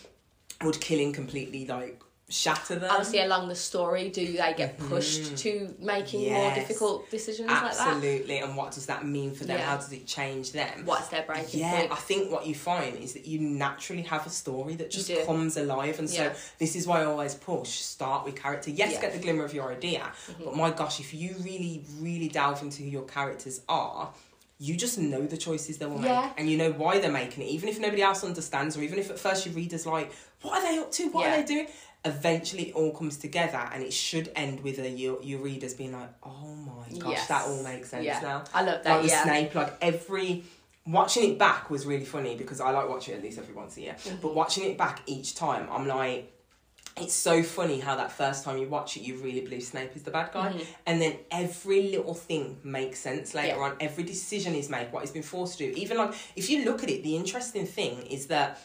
Speaker 1: Would killing completely like shatter them?
Speaker 2: Obviously, along the story, do they get pushed to making more
Speaker 1: Mm-hmm.
Speaker 2: Difficult decisions like that?
Speaker 1: Absolutely. And what does that mean for them?
Speaker 2: Yeah.
Speaker 1: How does it change them?
Speaker 2: What's their breaking
Speaker 1: yeah,
Speaker 2: point?
Speaker 1: I think what you find is that you naturally have a story that just comes alive, and
Speaker 2: Yeah.
Speaker 1: so this is why I always push start with character. Yes,
Speaker 2: Yeah. Mm-hmm.
Speaker 1: get the glimmer of your idea, but my gosh, if you really, really delve into who your characters are. You just know the choices they will make,
Speaker 2: Yeah.
Speaker 1: and you know why they're making it. Even if nobody else understands, or even if at first your reader's like, "What are they up to? What
Speaker 2: Yeah.
Speaker 1: are they doing?" Eventually, it all comes together, and it should end with a your your readers being like, "Oh my gosh,
Speaker 2: Yes.
Speaker 1: that all makes sense
Speaker 2: Yeah.
Speaker 1: now."
Speaker 2: I love that,
Speaker 1: Like
Speaker 2: yeah.
Speaker 1: Snape, like every watching it back was really funny because I like watching it at least every once a year.
Speaker 2: Mm-hmm.
Speaker 1: But watching it back each time, I'm like, it's so funny how that first time you watch it, you really believe Snape is the bad guy, and then every little thing makes sense later
Speaker 2: Mm-hmm. Yeah.
Speaker 1: on. Every decision is made, what he's been forced to do. Even like if you look at it, the interesting thing is that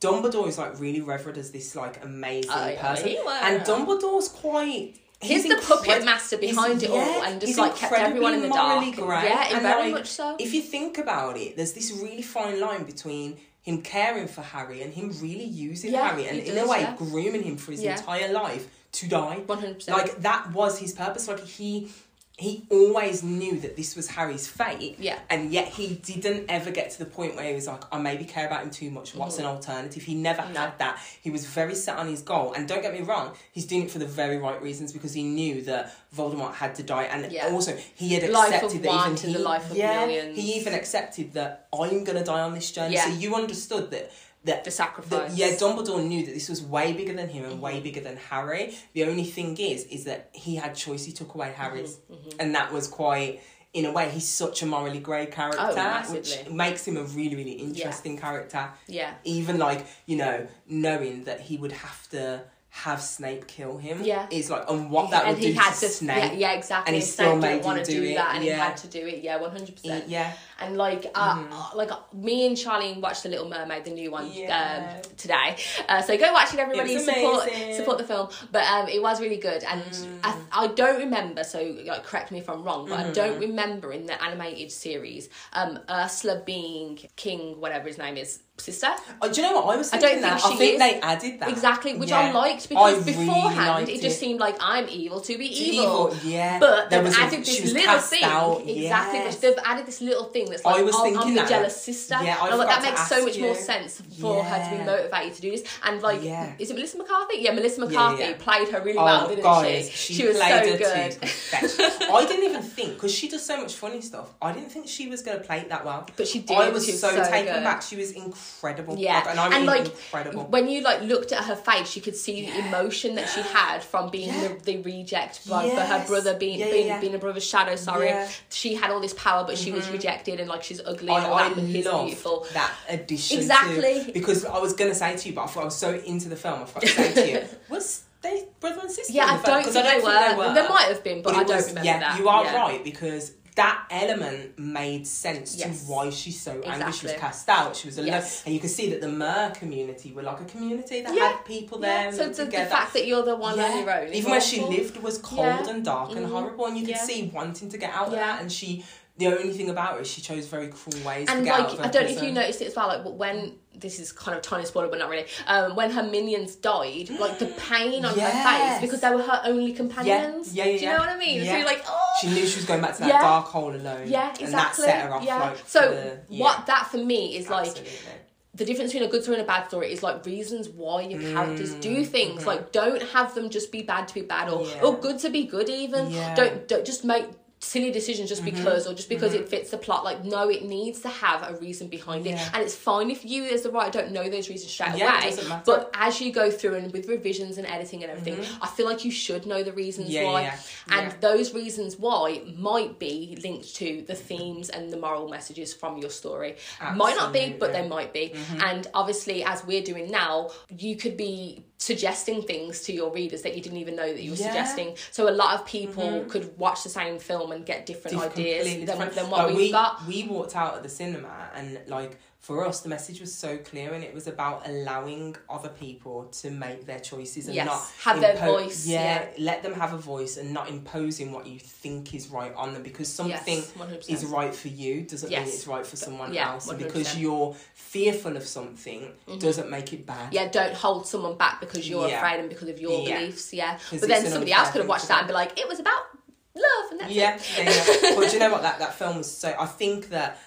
Speaker 1: Dumbledore is like really revered as this like amazing
Speaker 2: Oh, yeah,
Speaker 1: person, and Dumbledore's quite.
Speaker 2: He's the puppet master behind it all
Speaker 1: yeah,
Speaker 2: and just,
Speaker 1: he's
Speaker 2: like, kept everyone in the dark.
Speaker 1: morally
Speaker 2: Yeah,
Speaker 1: and,
Speaker 2: very
Speaker 1: like,
Speaker 2: much so.
Speaker 1: If you think about it, there's this really fine line between him caring for Harry and him really using
Speaker 2: Yeah,
Speaker 1: Harry and
Speaker 2: he
Speaker 1: in a way
Speaker 2: yeah.
Speaker 1: grooming him for his
Speaker 2: Yeah.
Speaker 1: entire life to die.
Speaker 2: 100%.
Speaker 1: Like that was his purpose. Like he he always knew that this was Harry's fate.
Speaker 2: Yeah.
Speaker 1: And yet he didn't ever get to the point where he was like, I maybe care about him too much. What's mm-hmm. an alternative? He never.
Speaker 2: No.
Speaker 1: had that. He was very set on his goal. And don't get me wrong, he's doing it for the very right reasons because he knew that Voldemort had to die. And
Speaker 2: Yeah.
Speaker 1: also he had
Speaker 2: Life
Speaker 1: accepted that even
Speaker 2: to
Speaker 1: he,
Speaker 2: the life of
Speaker 1: yeah,
Speaker 2: millions.
Speaker 1: he even accepted that I'm gonna die on this journey.
Speaker 2: Yeah.
Speaker 1: So you understood that that
Speaker 2: The sacrifice.
Speaker 1: that- yeah, Dumbledore knew that this was way bigger than him and
Speaker 2: Mm-hmm.
Speaker 1: way bigger than Harry. The only thing is, is that he had choice. He took away Harry's,
Speaker 2: Mm-hmm,
Speaker 1: and that was quite. In a way, he's such a morally grey character,
Speaker 2: Oh,
Speaker 1: which makes him a really, really interesting character.
Speaker 2: Yeah.
Speaker 1: Even like you know, knowing that he would have to have Snape kill him,
Speaker 2: Yeah.
Speaker 1: is like, and what that
Speaker 2: and
Speaker 1: would
Speaker 2: he
Speaker 1: do
Speaker 2: had
Speaker 1: to Snape.
Speaker 2: yeah, yeah, exactly.
Speaker 1: and he
Speaker 2: And
Speaker 1: still
Speaker 2: Snape
Speaker 1: made
Speaker 2: didn't want
Speaker 1: him
Speaker 2: to
Speaker 1: do
Speaker 2: do
Speaker 1: it,
Speaker 2: that, and
Speaker 1: yeah.
Speaker 2: he had to do it. Yeah, one hundred percent.
Speaker 1: yeah,
Speaker 2: And like, uh, uh, like me and Charlene watched The Little Mermaid, the new one,
Speaker 1: Yeah.
Speaker 2: um, today. Uh, so go watch it, everybody.
Speaker 1: was
Speaker 2: support support the film. But um, it was really good, and
Speaker 1: Mm.
Speaker 2: I, I don't remember. So like, correct me if I'm wrong, but I
Speaker 1: Mm-hmm.
Speaker 2: don't remember in the animated series um, Ursula being King, whatever his name is, sister.
Speaker 1: Oh, do you know what I was
Speaker 2: I don't think
Speaker 1: that. I think they added that
Speaker 2: Exactly, which I liked because
Speaker 1: I really
Speaker 2: beforehand
Speaker 1: liked
Speaker 2: it just seemed like I'm evil to be evil.
Speaker 1: yeah.
Speaker 2: But
Speaker 1: There
Speaker 2: they've
Speaker 1: was a-
Speaker 2: added this little thing.
Speaker 1: out,
Speaker 2: Exactly.
Speaker 1: yes.
Speaker 2: They've added this little thing that's
Speaker 1: I
Speaker 2: like,
Speaker 1: was
Speaker 2: oh, I'm the
Speaker 1: that.
Speaker 2: jealous sister.
Speaker 1: Yeah, I
Speaker 2: like, that makes so much more sense for her to be motivated to do this. And like,
Speaker 1: Yeah.
Speaker 2: is it Melissa McCarthy? Yeah, Melissa McCarthy
Speaker 1: yeah.
Speaker 2: played her really
Speaker 1: Oh,
Speaker 2: well, didn't
Speaker 1: guys,
Speaker 2: she?
Speaker 1: she,
Speaker 2: was
Speaker 1: played
Speaker 2: so
Speaker 1: her
Speaker 2: good.
Speaker 1: I didn't even think because she does so much funny stuff. I didn't think she was going to play it that well.
Speaker 2: But she did.
Speaker 1: I was
Speaker 2: she was
Speaker 1: so,
Speaker 2: so
Speaker 1: taken
Speaker 2: good.
Speaker 1: back. She was incredible.
Speaker 2: Yeah,
Speaker 1: Like, and I mean
Speaker 2: like
Speaker 1: incredible.
Speaker 2: when you like looked at her face, you could see the emotion that she had from being the, the reject like, for her brother being
Speaker 1: Yeah, yeah,
Speaker 2: being, being a brother's shadow. Sorry,
Speaker 1: Mm-hmm.
Speaker 2: she had all this power, but she was rejected and like she's ugly
Speaker 1: I,
Speaker 2: and
Speaker 1: I
Speaker 2: that, but he's beautiful.
Speaker 1: that addition.
Speaker 2: Exactly.
Speaker 1: Because I was going to say to you, but I thought I was so into the film. I forgot to say to you, was they brother and sister?
Speaker 2: Yeah, I
Speaker 1: the film?
Speaker 2: don't,
Speaker 1: 'Cause
Speaker 2: think, they were. There might have been, but, I don't
Speaker 1: was-
Speaker 2: remember
Speaker 1: yeah,
Speaker 2: that.
Speaker 1: you are
Speaker 2: Yeah.
Speaker 1: right because that element made sense
Speaker 2: Yes.
Speaker 1: to why she's so angry. She was cast out. She was alone,
Speaker 2: Yes.
Speaker 1: and you could see that the Mer community were like a community that
Speaker 2: Yeah.
Speaker 1: had people there.
Speaker 2: Yeah,
Speaker 1: and
Speaker 2: so the, the fact that you're the one on your own,
Speaker 1: Even where she lived was cold
Speaker 2: Yeah.
Speaker 1: and dark and
Speaker 2: Mhm.
Speaker 1: horrible, and you could
Speaker 2: Yeah.
Speaker 1: see wanting to get out of that. And she, the only thing about her is she chose very cruel ways to
Speaker 2: and
Speaker 1: get out
Speaker 2: like I don't know if you noticed it as well. Like when this is kind of tiny spoiler, but not really. Um, when her minions died, like the pain on her face because they were her only companions.
Speaker 1: Yeah, yeah, yeah.
Speaker 2: Do you know what I mean? So
Speaker 1: Yeah.
Speaker 2: you're like, oh.
Speaker 1: She knew she was going back to that
Speaker 2: Yeah.
Speaker 1: dark hole alone.
Speaker 2: yeah, exactly.
Speaker 1: And that set her off.
Speaker 2: yeah.
Speaker 1: Like,
Speaker 2: so
Speaker 1: the, yeah,
Speaker 2: what that for me is like
Speaker 1: absolutely.
Speaker 2: the difference between a good story and a bad story is like reasons why your characters do things. Like don't have them just be bad to be bad or
Speaker 1: Mm, Yeah.
Speaker 2: or good to be good even.
Speaker 1: Yeah.
Speaker 2: Don't don't just make silly decisions just mm-hmm. because or just because it mm-hmm. fits the plot. Like no it needs to have a reason behind it. And it's fine if you as the writer don't know those reasons straight
Speaker 1: Yeah,
Speaker 2: away.
Speaker 1: doesn't matter.
Speaker 2: but as you go through and with revisions and editing and everything mm-hmm. i feel like you should know the reasons
Speaker 1: Yeah,
Speaker 2: why.
Speaker 1: yeah,
Speaker 2: and
Speaker 1: yeah.
Speaker 2: those reasons why might be linked to the themes and the moral messages from your story. Absolutely. might not be but they might be.
Speaker 1: Mm-hmm.
Speaker 2: and obviously as we're doing now you could be suggesting things to your readers that you didn't even know that you were
Speaker 1: Yeah. Mm-hmm.
Speaker 2: suggesting so a lot of people could watch the same film and get different
Speaker 1: Diff-
Speaker 2: ideas than,
Speaker 1: different.
Speaker 2: than what
Speaker 1: Like, we,
Speaker 2: got
Speaker 1: We walked out of the cinema and like for us the message was so clear and it was about allowing other people to make their choices and
Speaker 2: Yes,
Speaker 1: not
Speaker 2: have their voice,
Speaker 1: Yeah, let them have a voice and not imposing what you think is right on them because something
Speaker 2: yes
Speaker 1: is right for you doesn't mean it's right for someone
Speaker 2: yeah,
Speaker 1: else.
Speaker 2: 100%.
Speaker 1: because you're fearful of something mm-hmm. doesn't make it bad.
Speaker 2: yeah, don't hold someone back because you're
Speaker 1: Yeah.
Speaker 2: afraid and because of your
Speaker 1: Yeah.
Speaker 2: beliefs. Yeah, but then somebody else could have watched that and be like, it was about love, and that's
Speaker 1: yeah,
Speaker 2: it.
Speaker 1: yeah, yeah. but do you know what? That that film was so. I think that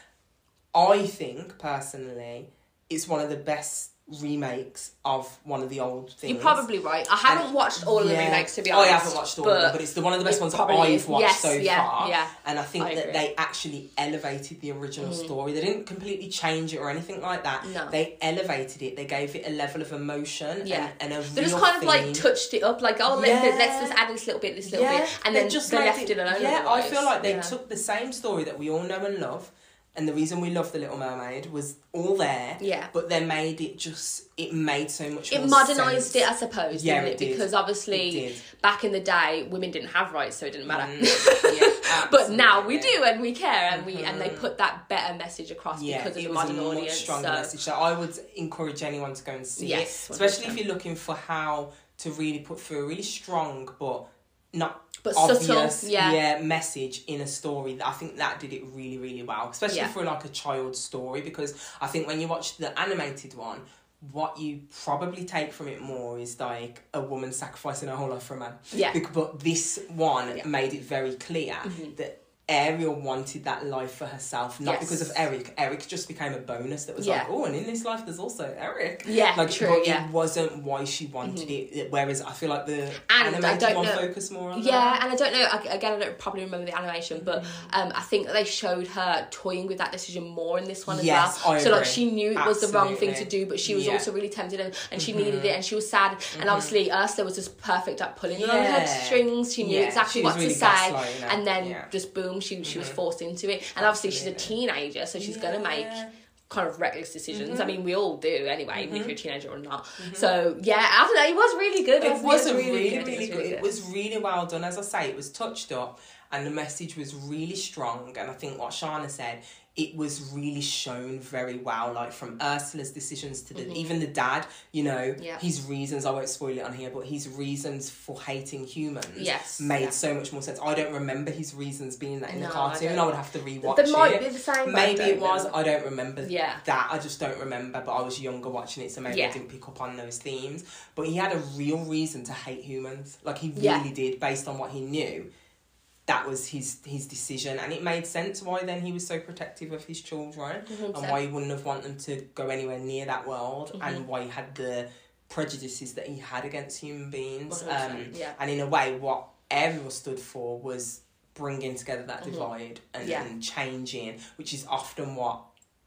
Speaker 1: I think personally, it's one of the best remakes of one of the old things.
Speaker 2: You're probably right. I haven't
Speaker 1: And-
Speaker 2: watched all of the remakes to be
Speaker 1: oh,
Speaker 2: honest.
Speaker 1: I haven't watched all of them, but it's the one of the best ones
Speaker 2: probably
Speaker 1: I've watched
Speaker 2: Yes,
Speaker 1: so
Speaker 2: yeah,
Speaker 1: far.
Speaker 2: yeah.
Speaker 1: And I think
Speaker 2: I
Speaker 1: that
Speaker 2: agree.
Speaker 1: they actually elevated the original mm-hmm. story. They didn't completely change it or anything like that.
Speaker 2: No.
Speaker 1: They elevated it. They gave it a level of emotion
Speaker 2: Yeah.
Speaker 1: and, and a
Speaker 2: They just kind of like touched it up, like oh, let,
Speaker 1: Yeah.
Speaker 2: let's just add this little bit, this little bit, and
Speaker 1: they
Speaker 2: then
Speaker 1: just
Speaker 2: they left it, alone.
Speaker 1: Yeah, I feel like they
Speaker 2: Yeah.
Speaker 1: took the same story that we all know and love, and the reason we love the Little Mermaid was all there.
Speaker 2: Yeah.
Speaker 1: But they made it just it made so much.
Speaker 2: it modernised it, I suppose,
Speaker 1: Yeah,
Speaker 2: didn't
Speaker 1: it
Speaker 2: it?
Speaker 1: did.
Speaker 2: Because obviously, back in the day, women didn't have rights, so it didn't matter.
Speaker 1: Mm, yeah,
Speaker 2: but now we do, and we care, and we and they put that better message across
Speaker 1: Yeah,
Speaker 2: because of
Speaker 1: it
Speaker 2: the
Speaker 1: was
Speaker 2: modern
Speaker 1: a much
Speaker 2: audience.
Speaker 1: stronger
Speaker 2: so.
Speaker 1: message. So I would encourage anyone to go and see
Speaker 2: Yes,
Speaker 1: it, especially if you're looking for how to really put through a really strong but not
Speaker 2: But
Speaker 1: obvious
Speaker 2: subtle, yeah.
Speaker 1: message in a story. That I think that did it really really well, especially
Speaker 2: Yeah.
Speaker 1: for like a child's story. Because I think when you watch the animated one. What you probably take from it more is like a woman sacrificing her whole life for a man.
Speaker 2: Yeah.
Speaker 1: But this one
Speaker 2: Yeah. Mm-hmm.
Speaker 1: made it very clear that Ariel wanted that life for herself, not
Speaker 2: Yes.
Speaker 1: because of Eric. Eric just became a bonus that was
Speaker 2: Yeah.
Speaker 1: like, oh, and in this life there's also Eric.
Speaker 2: Yeah,
Speaker 1: like,
Speaker 2: true,
Speaker 1: But
Speaker 2: yeah. Mm-hmm.
Speaker 1: it wasn't why she wanted it. Whereas I feel like the
Speaker 2: And I
Speaker 1: animated
Speaker 2: don't
Speaker 1: one
Speaker 2: know-
Speaker 1: focused more on
Speaker 2: Yeah,
Speaker 1: that.
Speaker 2: and I don't know. Again, I don't probably remember the animation, but um, I think that they showed her toying with that decision more in this one as
Speaker 1: Yes,
Speaker 2: well.
Speaker 1: I
Speaker 2: so like she knew it was the wrong thing to do, but she was
Speaker 1: Yeah.
Speaker 2: also really tempted, and, and she needed it, and she was sad. And obviously, Ursula was just perfect at pulling on her
Speaker 1: Yeah.
Speaker 2: strings. She knew
Speaker 1: Yeah,
Speaker 2: exactly
Speaker 1: she
Speaker 2: what
Speaker 1: really
Speaker 2: to say, and then
Speaker 1: Yeah.
Speaker 2: just boom, she she was mm-hmm. forced into it. And obviously, she's a teenager, so she's gonna make kind of reckless decisions.
Speaker 1: Mm-hmm.
Speaker 2: I mean, we all do anyway, even if mm-hmm. you're a teenager or not. Mm-hmm. So yeah, I don't know. It was really good.
Speaker 1: It
Speaker 2: wasn't
Speaker 1: was
Speaker 2: It
Speaker 1: a
Speaker 2: was
Speaker 1: really,
Speaker 2: good.
Speaker 1: really, good. It was really well done. As I say, it was touched up, and the message was really strong. And I think what Shana said, it was really shown very well. Like from Ursula's decisions to the even the dad. You know,
Speaker 2: Mm-hmm. Yeah.
Speaker 1: his reasons. I won't spoil it on here, but his reasons for hating humans.
Speaker 2: Yes,
Speaker 1: made
Speaker 2: yeah.
Speaker 1: so much more sense. I don't remember his reasons being that in
Speaker 2: No,
Speaker 1: the cartoon.
Speaker 2: don't.
Speaker 1: I, would have to rewatch
Speaker 2: There might
Speaker 1: it.
Speaker 2: be the same,
Speaker 1: Maybe it was.
Speaker 2: know.
Speaker 1: I don't remember
Speaker 2: Yeah.
Speaker 1: that. I just don't remember. But I was younger watching it, so maybe I didn't pick up on those themes. But he had a real reason to hate humans. Like he really
Speaker 2: Yeah.
Speaker 1: did, based on what he knew. That was his his decision, and it made sense why then he was so protective of his children, and
Speaker 2: 100%.
Speaker 1: why he wouldn't have wanted them to go anywhere near that world,
Speaker 2: Mm-hmm.
Speaker 1: and why he had the prejudices that he had against human beings. Um,
Speaker 2: yeah.
Speaker 1: and in a way, what Ariel stood for was bringing together that divide and,
Speaker 2: Mm-hmm. Yeah.
Speaker 1: and changing, which is often what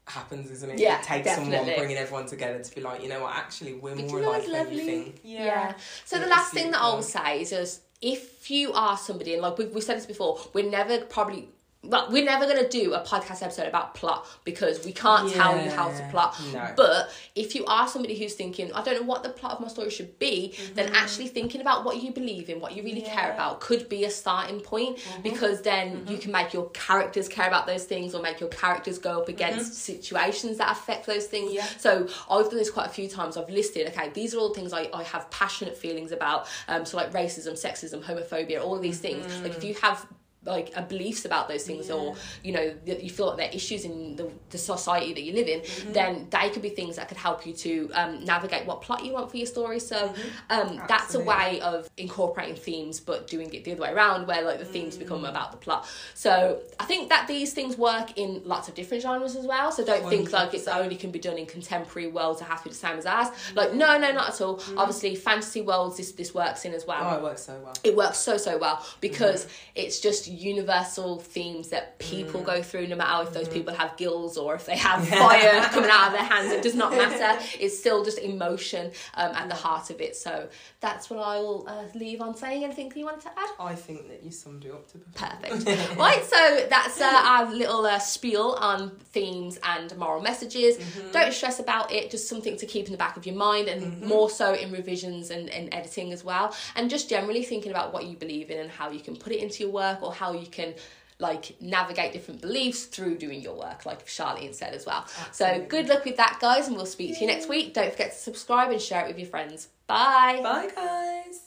Speaker 1: happens, isn't it?
Speaker 2: Yeah,
Speaker 1: it takes someone
Speaker 2: definitely.
Speaker 1: bringing everyone together to be like, you know what, actually, we're
Speaker 2: But
Speaker 1: more
Speaker 2: you know
Speaker 1: alike than you think.
Speaker 2: Yeah. So the last thing that I'll say is just if you are somebody, and like we've, we've said this before, we're never probably. Well, we're never going to do a podcast episode about plot because we can't tell you how to plot.
Speaker 1: No.
Speaker 2: But if you are somebody who's thinking, I don't know what the plot of my story should be, then actually thinking about what you believe in, what you really care
Speaker 1: Mm-hmm. Yeah. Mm-hmm.
Speaker 2: about, could be a starting point because then you can make your characters care about those things or make your characters go up against situations that affect those things.
Speaker 1: Mm-hmm. Yeah.
Speaker 2: So I've done this quite a few times. I've listed, okay, these are all the things I, I have passionate feelings about. Um, so like racism, sexism, homophobia, all of these things. Like if you have like uh, beliefs about those things or you know that you feel like they're issues in the, the society that you live in then they could be things that could help you to um, navigate what plot you want for your story. So um, that's a way of incorporating themes but doing it the other way around where like the themes become about the plot. So i think that these things work in lots of different genres as well. So don't think like it's only can be done in contemporary worlds it has to be the same as ours. Like no no not at all. Obviously fantasy worlds this this works in as well.
Speaker 1: Oh, it works so well.
Speaker 2: it works so so well because it's just universal themes that people
Speaker 1: Mm.
Speaker 2: go through no matter if those people have gills or if they have fire coming out of their hands it does not matter it's still just emotion um, at the heart of it so that's what i'll uh, leave on saying anything you wanted to add
Speaker 1: I think that you summed it up to perfect.
Speaker 2: Perfect. right, so that's uh, our little uh, spiel on themes and moral messages.
Speaker 1: Mm-hmm.
Speaker 2: Don't stress about it, just something to keep in the back of your mind, and
Speaker 1: Mm-hmm.
Speaker 2: more so in revisions and, and editing as well. And just generally thinking about what you believe in and how you can put it into your work or how you can. Like navigate different beliefs through doing your work, like Charlene said as well. So good luck with that, guys, and we'll speak to you next week. Don't forget to subscribe and share it with your friends. Bye.
Speaker 1: Bye, guys.